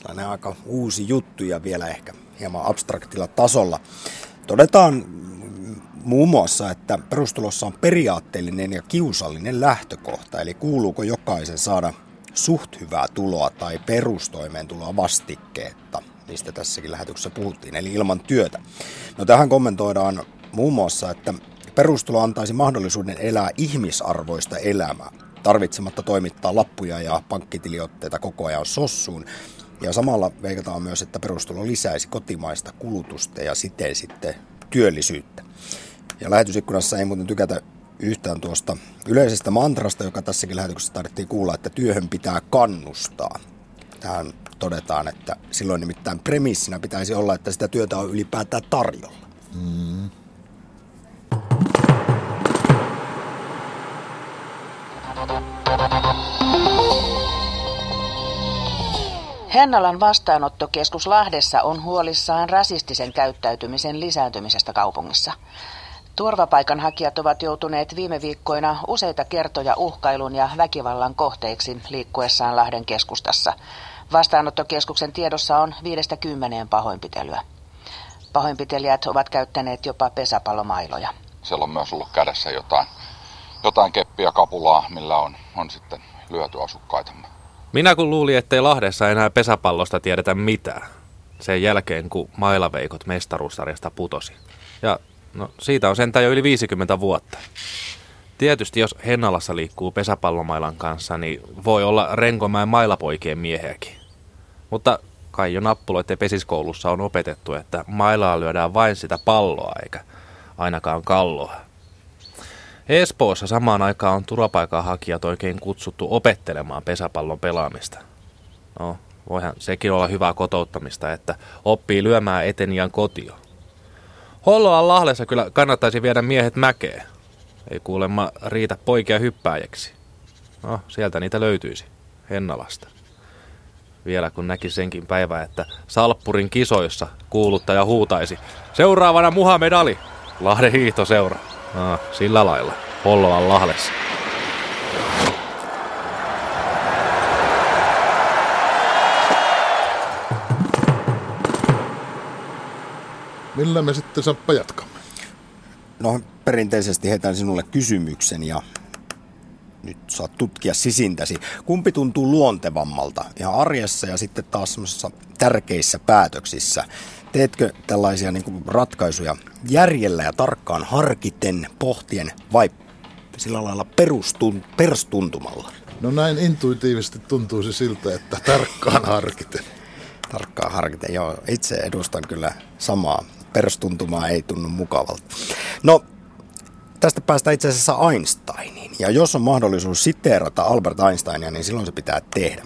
sellainen aika uusi juttu ja vielä ehkä hieman abstraktilla tasolla. Todetaan muun muassa, että perustulossa on periaatteellinen ja kiusallinen lähtökohta, eli kuuluuko jokaisen saada suht hyvää tuloa tai perustoimeentuloa vastikkeetta. mistä tässäkin lähetyksessä puhuttiin, eli ilman työtä. No tähän kommentoidaan muun muassa, että perustulo antaisi mahdollisuuden elää ihmisarvoista elämää, tarvitsematta toimittaa lappuja ja pankkitiliotteita koko ajan sossuun. Ja samalla veikataan myös, että perustulo lisäisi kotimaista kulutusta ja siten sitten työllisyyttä. Ja lähetysikkunassa ei muuten tykätä yhtään tuosta yleisestä mantrasta, joka tässäkin lähetyksessä tarvittiin kuulla, että työhön pitää kannustaa. Tähän todetaan, että silloin nimittäin premissinä pitäisi olla, että sitä työtä on ylipäätään tarjolla. Mm. Hennalan vastaanottokeskus Lahdessa on huolissaan rasistisen käyttäytymisen lisääntymisestä kaupungissa. Turvapaikanhakijat ovat joutuneet viime viikkoina useita kertoja uhkailun ja väkivallan kohteeksi liikkuessaan Lahden keskustassa. Vastaanottokeskuksen tiedossa on viidestä kymmeneen pahoinpitelyä. Pahoinpitelijät ovat käyttäneet jopa pesäpallomailoja. Siellä on myös ollut kädessä jotain, jotain keppiä kapulaa, millä on, on sitten lyöty asukkaitamme. Minä kun luulin, ettei Lahdessa enää pesäpallosta tiedetä mitään. Sen jälkeen, kun mailaveikot mestaruussarjasta putosi. Ja no, siitä on sentään jo yli 50 vuotta. Tietysti jos Hennalassa liikkuu pesäpallomailan kanssa, niin voi olla Renkomäen mailapoikien mieheäkin. Mutta kai jo nappuloiden pesiskoulussa on opetettu, että mailaa lyödään vain sitä palloa eikä ainakaan kalloa. Espoossa samaan aikaan on turvapaikanhakijat oikein kutsuttu opettelemaan pesäpallon pelaamista. No, voihan sekin olla hyvää kotouttamista, että oppii lyömään etenian kotio. Hollolan Lahdessa kyllä kannattaisi viedä miehet mäkeen. Ei kuulemma riitä poikia hyppääjäksi. No, sieltä niitä löytyisi. Hennalasta. Vielä kun näki senkin päivä, että Salppurin kisoissa kuuluttaja huutaisi. Seuraavana Muhammed Ali, Lahden hiihtoseura. Ah, sillä lailla. Hollolan Lahdessa. Millä me sitten Sappa jatkamme? No perinteisesti heitän sinulle kysymyksen ja nyt saat tutkia sisintäsi. Kumpi tuntuu luontevammalta ja arjessa ja sitten taas semmoisissa tärkeissä päätöksissä? Teetkö tällaisia niin ratkaisuja järjellä ja tarkkaan harkiten, pohtien vai sillä lailla perustun, perstuntumalla? No näin intuitiivisesti tuntuisi siltä, että tarkkaan harkiten. Tarkkaan harkiten, joo. Itse edustan kyllä samaa. Perstuntumaa ei tunnu mukavalta. No, tästä päästään itse asiassa Einsteiniin. Ja jos on mahdollisuus siteerata Albert Einsteinia, niin silloin se pitää tehdä.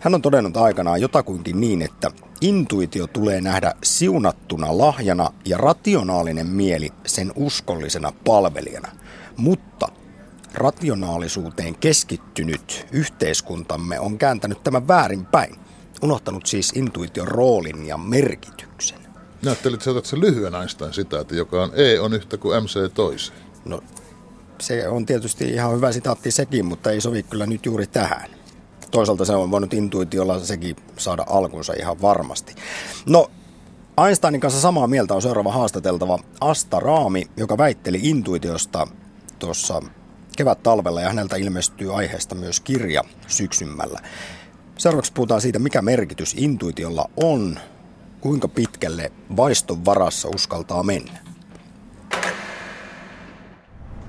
Hän on todennut aikanaan jotakuinkin niin, että intuitio tulee nähdä siunattuna lahjana ja rationaalinen mieli sen uskollisena palvelijana. Mutta rationaalisuuteen keskittynyt yhteiskuntamme on kääntänyt tämän väärinpäin. Unohtanut siis intuition roolin ja merkityksen. Näyttelit että otat sen lyhyen Einstein-sitaatin, joka on E on yhtä kuin MC toiseen. No, se on tietysti ihan hyvä sitaatti sekin, mutta ei sovi kyllä nyt juuri tähän. Toisaalta se on voinut intuitiolla sekin saada alkunsa ihan varmasti. No, Einsteinin kanssa samaa mieltä on seuraava haastateltava Asta Raami, joka väitteli intuitiosta tuossa kevät-talvella ja häneltä ilmestyy aiheesta myös kirja syksymmällä. Seuraavaksi puhutaan siitä, mikä merkitys intuitiolla on, kuinka pitkälle vaiston varassa uskaltaa mennä.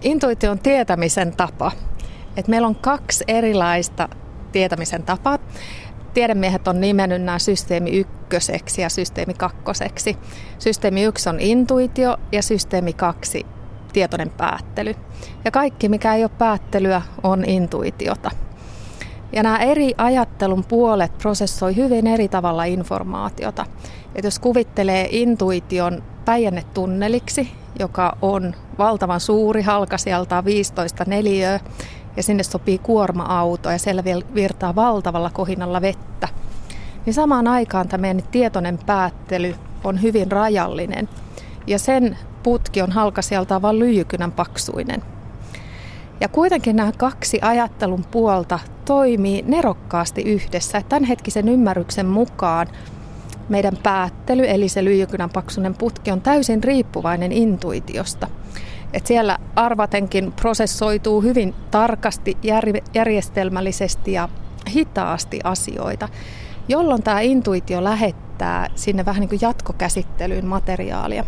Intuitio on tietämisen tapa. Et meillä on kaksi erilaista tietämisen tapaa. Tiedemiehet on nimennyt nämä systeemi ykköseksi ja systeemi kakkoseksi. Systeemi yksi on intuitio ja systeemi kaksi tietoinen päättely. Ja kaikki, mikä ei ole päättelyä, on intuitiota. Ja nämä eri ajattelun puolet prosessoi hyvin eri tavalla informaatiota. Et jos kuvittelee intuition päijännetunneliksi, joka on valtavan suuri, halkasijaltaan 15 neliöä, ja sinne sopii kuorma-auto ja siellä virtaa valtavalla kohinalla vettä, niin samaan aikaan tämä meidän tietoinen päättely on hyvin rajallinen. Ja sen putki on halkasijaltaan vain lyijykynän paksuinen. Ja kuitenkin nämä kaksi ajattelun puolta toimii nerokkaasti yhdessä. Tämänhetkisen ymmärryksen mukaan meidän päättely, eli se lyijykynän paksuinen putki, on täysin riippuvainen intuitiosta. Et siellä arvatenkin prosessoituu hyvin tarkasti, järjestelmällisesti ja hitaasti asioita. jolloin tämä intuitio lähettää sinne vähän niin kuin jatkokäsittelyyn materiaalia.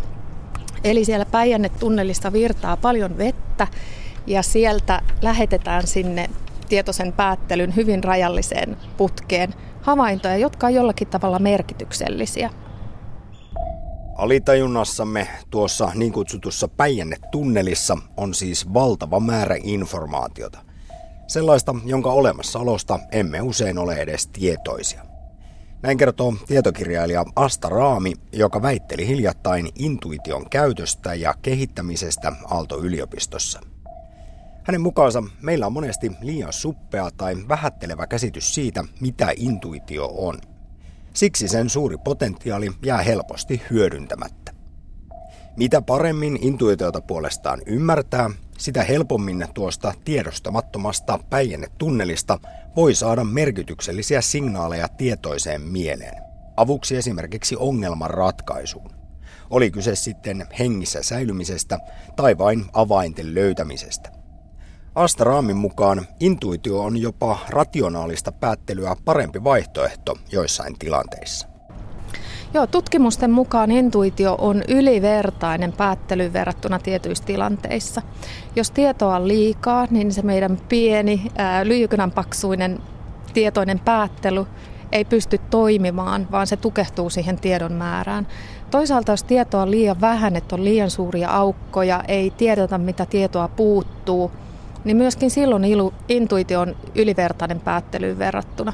Eli siellä Päijänne-tunnelista virtaa paljon vettä ja sieltä lähetetään sinne tietoisen päättelyn hyvin rajalliseen putkeen havaintoja, jotka on jollakin tavalla merkityksellisiä. Alitajunnassamme tuossa niin kutsutussa Päijänne-tunnelissa on siis valtava määrä informaatiota. Sellaista, jonka olemassaolosta emme usein ole edes tietoisia. Näin kertoo tietokirjailija Asta Raami, joka väitteli hiljattain intuition käytöstä ja kehittämisestä Aalto-yliopistossa. Hänen mukaansa meillä on monesti liian suppea tai vähättelevä käsitys siitä, mitä intuitio on. Siksi sen suuri potentiaali jää helposti hyödyntämättä. Mitä paremmin intuitiota puolestaan ymmärtää, sitä helpommin tuosta tiedostamattomasta päijännetunnelista voi saada merkityksellisiä signaaleja tietoiseen mieleen. Avuksi esimerkiksi ongelman ratkaisuun. Oli kyse sitten hengissä säilymisestä tai vain avainten löytämisestä. Asta Raamin mukaan intuitio on jopa rationaalista päättelyä parempi vaihtoehto joissain tilanteissa. Joo, tutkimusten mukaan intuitio on ylivertainen päättelyyn verrattuna tietyissä tilanteissa. Jos tietoa on liikaa, niin se meidän pieni, lyijykynän paksuinen tietoinen päättely ei pysty toimimaan, vaan se tukehtuu siihen tiedon määrään. Toisaalta jos tietoa on liian vähän, että on liian suuria aukkoja, ei tiedetä mitä tietoa puuttuu, niin myöskin silloin ilu, intuitio on ylivertainen päättelyyn verrattuna.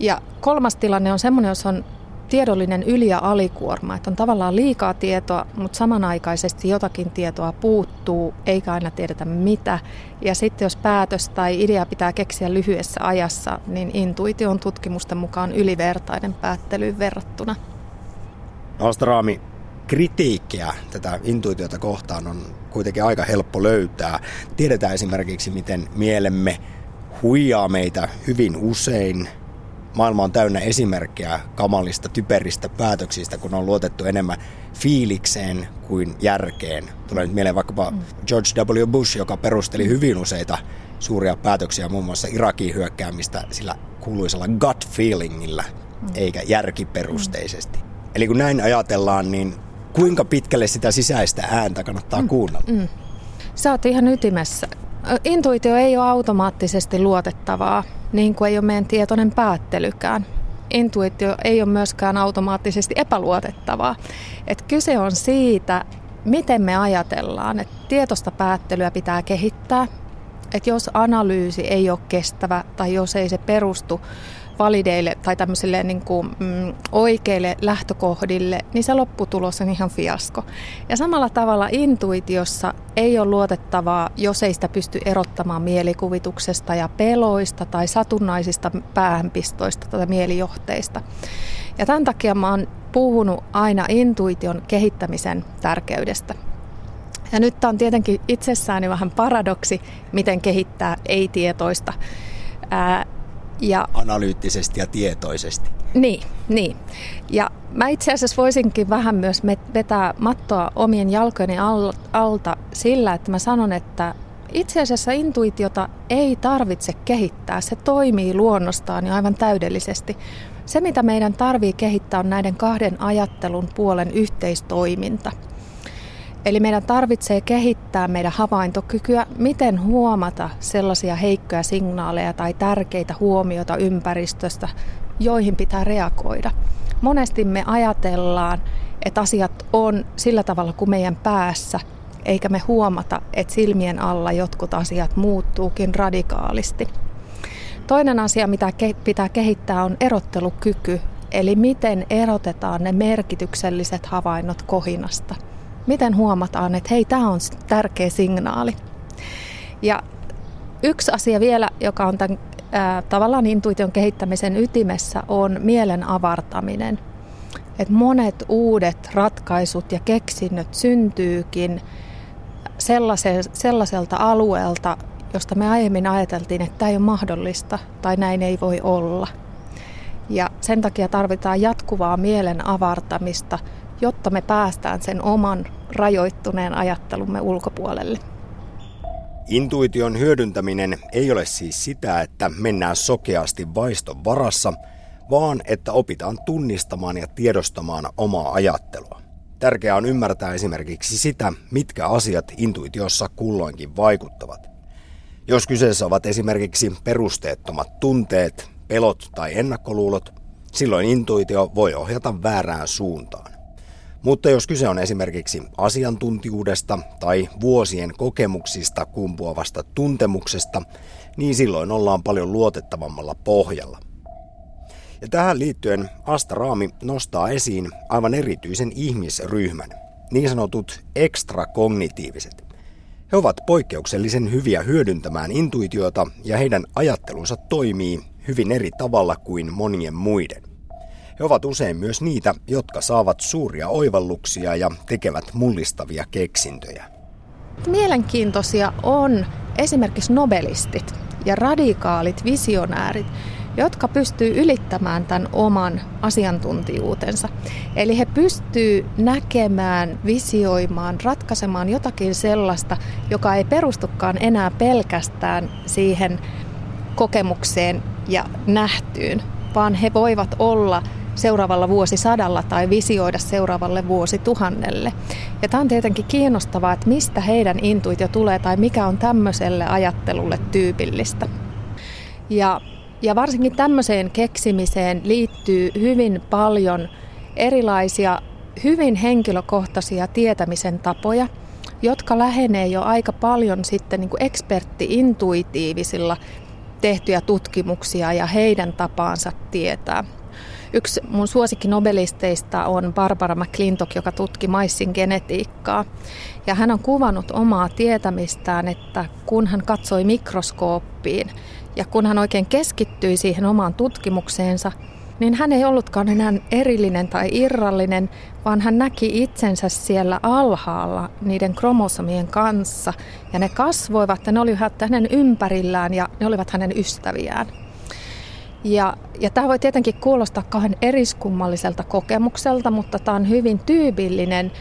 Ja kolmas tilanne on semmoinen, jos on tiedollinen yli- ja alikuorma, että on tavallaan liikaa tietoa, mutta samanaikaisesti jotakin tietoa puuttuu, eikä aina tiedetä mitä. Ja sitten jos päätös tai idea pitää keksiä lyhyessä ajassa, niin intuitio on tutkimusten mukaan ylivertainen päättelyyn verrattuna. Astraami, kritiikkiä tätä intuitiota kohtaan on kuitenkin aika helppo löytää. Tiedetään esimerkiksi, miten mielemme huijaa meitä hyvin usein maailma on täynnä esimerkkejä kamalista, typeristä päätöksistä, kun on luotettu enemmän fiilikseen kuin järkeen. Tulee nyt mieleen vaikkapa mm. George W. Bush, joka perusteli hyvin useita suuria päätöksiä, muun muassa Irakin hyökkäämistä sillä kuuluisella gut feelingillä, mm. eikä järkiperusteisesti. Eli kun näin ajatellaan, niin kuinka pitkälle sitä sisäistä ääntä kannattaa mm. kuunnella? Mm. Sä oot ihan ytimessä. Intuitio ei ole automaattisesti luotettavaa, niin kuin ei ole meidän tietoinen päättelykään. Intuitio ei ole myöskään automaattisesti epäluotettavaa. Et kyse on siitä, miten me ajatellaan, että tietoista päättelyä pitää kehittää. Että jos analyysi ei ole kestävä tai jos ei se perustu valideille tai tämmöisille niin kuin, mm, oikeille lähtökohdille, niin se lopputulos on ihan fiasko. Ja samalla tavalla intuitiossa ei ole luotettavaa, jos ei sitä pysty erottamaan mielikuvituksesta ja peloista tai satunnaisista päähänpistoista tai mielijohteista. Ja tämän takia mä oon puhunut aina intuition kehittämisen tärkeydestä. Ja nyt tämä on tietenkin itsessään vähän paradoksi, miten kehittää ei-tietoista. Ää, ja, Analyyttisesti ja tietoisesti. Niin, niin. Ja mä itse asiassa voisinkin vähän myös vetää mattoa omien jalkojeni alta sillä, että mä sanon, että itse asiassa intuitiota ei tarvitse kehittää. Se toimii luonnostaan ja aivan täydellisesti. Se, mitä meidän tarvii kehittää, on näiden kahden ajattelun puolen yhteistoiminta – Eli meidän tarvitsee kehittää meidän havaintokykyä, miten huomata sellaisia heikkoja signaaleja tai tärkeitä huomioita ympäristöstä, joihin pitää reagoida. Monesti me ajatellaan, että asiat on sillä tavalla kuin meidän päässä, eikä me huomata, että silmien alla jotkut asiat muuttuukin radikaalisti. Toinen asia, mitä pitää kehittää, on erottelukyky, eli miten erotetaan ne merkitykselliset havainnot kohinasta – miten huomataan, että hei, tämä on tärkeä signaali. Ja yksi asia vielä, joka on tämän ää, tavallaan intuition kehittämisen ytimessä, on mielen avartaminen. Et monet uudet ratkaisut ja keksinnöt syntyykin sellaiselta alueelta, josta me aiemmin ajateltiin, että tämä ei ole mahdollista tai näin ei voi olla. Ja sen takia tarvitaan jatkuvaa mielen avartamista, jotta me päästään sen oman rajoittuneen ajattelumme ulkopuolelle. Intuition hyödyntäminen ei ole siis sitä, että mennään sokeasti vaiston varassa, vaan että opitaan tunnistamaan ja tiedostamaan omaa ajattelua. Tärkeää on ymmärtää esimerkiksi sitä, mitkä asiat intuitiossa kulloinkin vaikuttavat. Jos kyseessä ovat esimerkiksi perusteettomat tunteet, pelot tai ennakkoluulot, silloin intuitio voi ohjata väärään suuntaan. Mutta jos kyse on esimerkiksi asiantuntijuudesta tai vuosien kokemuksista kumpuavasta tuntemuksesta, niin silloin ollaan paljon luotettavammalla pohjalla. Ja tähän liittyen Asta Raami nostaa esiin aivan erityisen ihmisryhmän, niin sanotut ekstrakognitiiviset. He ovat poikkeuksellisen hyviä hyödyntämään intuitiota ja heidän ajattelunsa toimii hyvin eri tavalla kuin monien muiden. He ovat usein myös niitä, jotka saavat suuria oivalluksia ja tekevät mullistavia keksintöjä. Mielenkiintoisia on esimerkiksi nobelistit ja radikaalit visionäärit, jotka pystyy ylittämään tämän oman asiantuntijuutensa. Eli he pystyy näkemään, visioimaan, ratkaisemaan jotakin sellaista, joka ei perustukaan enää pelkästään siihen kokemukseen ja nähtyyn, vaan he voivat olla seuraavalla vuosisadalla tai visioida seuraavalle vuosituhannelle. Ja tämä on tietenkin kiinnostavaa, että mistä heidän intuitio tulee tai mikä on tämmöiselle ajattelulle tyypillistä. Ja, ja varsinkin tämmöiseen keksimiseen liittyy hyvin paljon erilaisia hyvin henkilökohtaisia tietämisen tapoja, jotka lähenee jo aika paljon sitten niin kuin ekspertti-intuitiivisilla tehtyjä tutkimuksia ja heidän tapaansa tietää. Yksi mun suosikki nobelisteista on Barbara McClintock, joka tutki maissin genetiikkaa. Ja hän on kuvannut omaa tietämistään, että kun hän katsoi mikroskooppiin ja kun hän oikein keskittyi siihen omaan tutkimukseensa, niin hän ei ollutkaan enää erillinen tai irrallinen, vaan hän näki itsensä siellä alhaalla niiden kromosomien kanssa. Ja ne kasvoivat ja ne olivat hänen ympärillään ja ne olivat hänen ystäviään. Ja, ja tämä voi tietenkin kuulostaa kauhean eriskummalliselta kokemukselta, mutta tämä on hyvin tyypillinen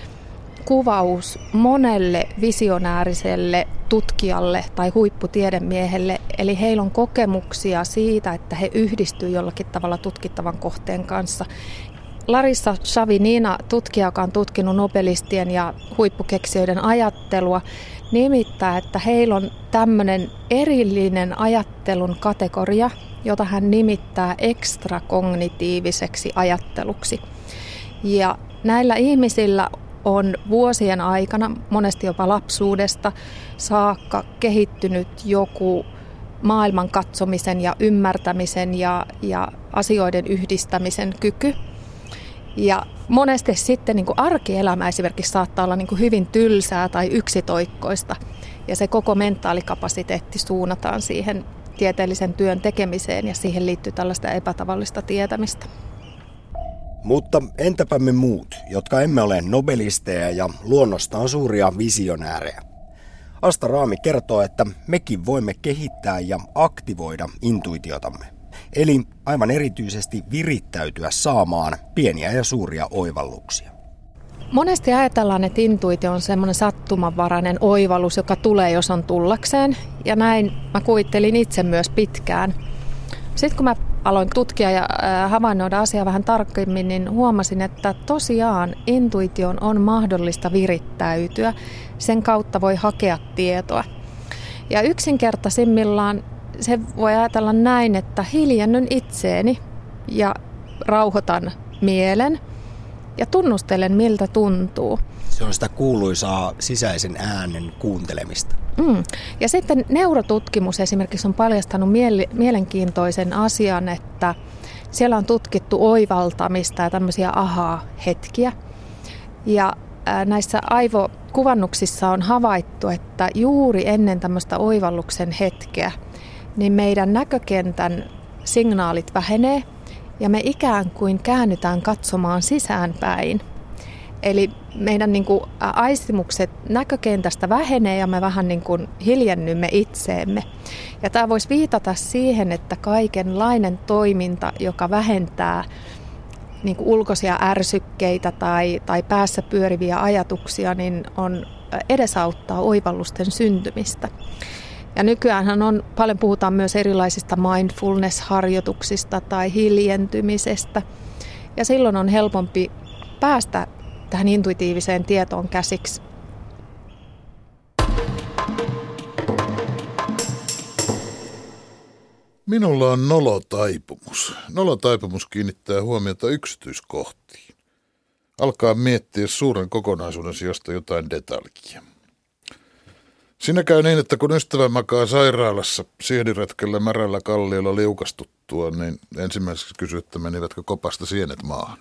kuvaus monelle visionääriselle tutkijalle tai huipputiedemiehelle. Eli heillä on kokemuksia siitä, että he yhdistyy jollakin tavalla tutkittavan kohteen kanssa. Larissa Chavinina, tutkija, joka on tutkinut nobelistien ja huippukeksijöiden ajattelua, nimittää, että heillä on tämmöinen erillinen ajattelun kategoria, jota hän nimittää ekstrakognitiiviseksi ajatteluksi. Ja näillä ihmisillä on vuosien aikana, monesti jopa lapsuudesta saakka kehittynyt joku maailman katsomisen ja ymmärtämisen ja, ja asioiden yhdistämisen kyky. Ja monesti sitten niin kuin arkielämä esimerkiksi saattaa olla niin kuin hyvin tylsää tai yksitoikkoista. Ja se koko mentaalikapasiteetti suunnataan siihen tieteellisen työn tekemiseen ja siihen liittyy tällaista epätavallista tietämistä. Mutta entäpä me muut, jotka emme ole nobelisteja ja luonnostaan suuria visionäärejä? Asta Raami kertoo, että mekin voimme kehittää ja aktivoida intuitiotamme. Eli aivan erityisesti virittäytyä saamaan pieniä ja suuria oivalluksia. Monesti ajatellaan, että intuitio on semmoinen sattumanvarainen oivallus, joka tulee, jos on tullakseen. Ja näin mä kuvittelin itse myös pitkään. Sitten kun mä aloin tutkia ja havainnoida asiaa vähän tarkemmin, niin huomasin, että tosiaan intuition on mahdollista virittäytyä. Sen kautta voi hakea tietoa. Ja yksinkertaisimmillaan se voi ajatella näin, että hiljennyn itseeni ja rauhoitan mielen – ja tunnustelen, miltä tuntuu. Se on sitä kuuluisaa sisäisen äänen kuuntelemista. Mm. Ja sitten neurotutkimus esimerkiksi on paljastanut miele- mielenkiintoisen asian, että siellä on tutkittu oivaltamista ja tämmöisiä ahaa-hetkiä. Ja näissä aivokuvannuksissa on havaittu, että juuri ennen tämmöistä oivalluksen hetkeä, niin meidän näkökentän signaalit vähenee ja me ikään kuin käännytään katsomaan sisäänpäin. Eli meidän niin kuin, aistimukset näkökentästä vähenee ja me vähän niin kuin hiljennymme itseemme. Ja tämä voisi viitata siihen, että kaikenlainen toiminta, joka vähentää niin kuin ulkoisia ärsykkeitä tai, tai päässä pyöriviä ajatuksia, niin on edesauttaa oivallusten syntymistä. Ja nykyään on, paljon puhutaan myös erilaisista mindfulness-harjoituksista tai hiljentymisestä. Ja silloin on helpompi päästä tähän intuitiiviseen tietoon käsiksi. Minulla on nolotaipumus. Nolotaipumus kiinnittää huomiota yksityiskohtiin. Alkaa miettiä suuren kokonaisuuden sijasta jotain detaljia. Siinä käy niin, että kun ystävä makaa sairaalassa siediretkellä märällä kalliolla liukastuttua, niin ensimmäiseksi kysyy, että menivätkö kopasta sienet maahan.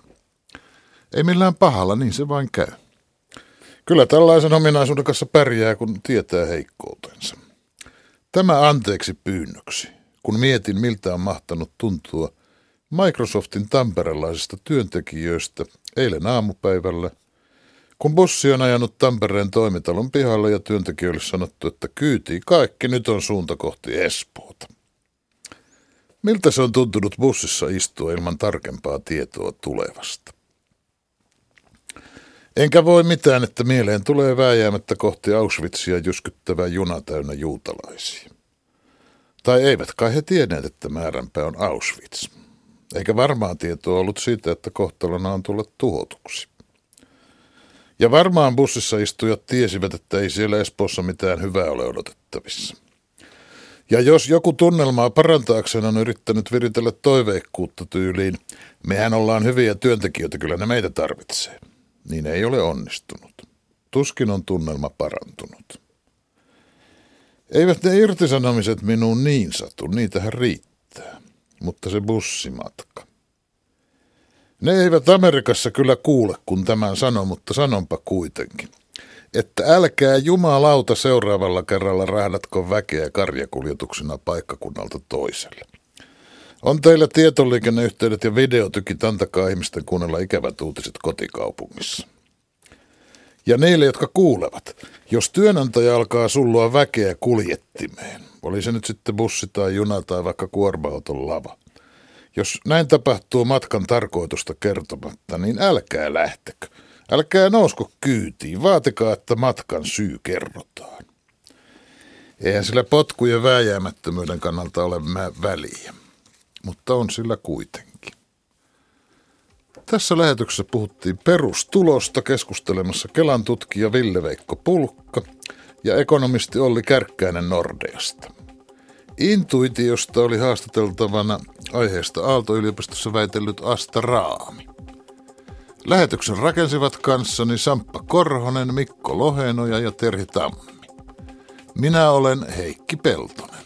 Ei millään pahalla, niin se vain käy. Kyllä tällaisen ominaisuuden kanssa pärjää, kun tietää heikkoutensa. Tämä anteeksi pyynnöksi, kun mietin miltä on mahtanut tuntua Microsoftin tamperelaisista työntekijöistä eilen aamupäivällä, kun bussi on ajanut Tampereen toimitalon pihalle ja työntekijöille sanottu, että kyyti kaikki, nyt on suunta kohti Espoota. Miltä se on tuntunut bussissa istua ilman tarkempaa tietoa tulevasta? Enkä voi mitään, että mieleen tulee vääjäämättä kohti Auschwitzia jyskyttävä juna täynnä juutalaisia. Tai eivät kai he tienneet, että määränpää on Auschwitz. Eikä varmaan tietoa ollut siitä, että kohtalona on tullut tuhotuksi. Ja varmaan bussissa istujat tiesivät, että ei siellä Espoossa mitään hyvää ole odotettavissa. Ja jos joku tunnelmaa parantaakseen on yrittänyt viritellä toiveikkuutta tyyliin, mehän ollaan hyviä työntekijöitä, kyllä ne meitä tarvitsee – niin ei ole onnistunut. Tuskin on tunnelma parantunut. Eivät ne irtisanomiset minuun niin satu, niitähän riittää. Mutta se bussimatka. Ne eivät Amerikassa kyllä kuule, kun tämän sanon, mutta sanonpa kuitenkin. Että älkää jumalauta seuraavalla kerralla rahdatko väkeä karjakuljetuksena paikkakunnalta toiselle. On teillä tietoliikenneyhteydet ja videotykit, antakaa ihmisten kuunnella ikävät uutiset kotikaupungissa. Ja niille, jotka kuulevat, jos työnantaja alkaa sullua väkeä kuljettimeen, oli se nyt sitten bussi tai juna tai vaikka kuorma-auton lava. Jos näin tapahtuu matkan tarkoitusta kertomatta, niin älkää lähtekö. Älkää nousko kyytiin, vaatikaa, että matkan syy kerrotaan. Eihän sillä potkujen vääjäämättömyyden kannalta ole väliä mutta on sillä kuitenkin. Tässä lähetyksessä puhuttiin perustulosta keskustelemassa Kelan tutkija Ville-Veikko Pulkka ja ekonomisti Olli Kärkkäinen Nordeasta. Intuitiosta oli haastateltavana aiheesta Aalto-yliopistossa väitellyt Asta Raami. Lähetyksen rakensivat kanssani Samppa Korhonen, Mikko Lohenoja ja Terhi Tammi. Minä olen Heikki Peltonen.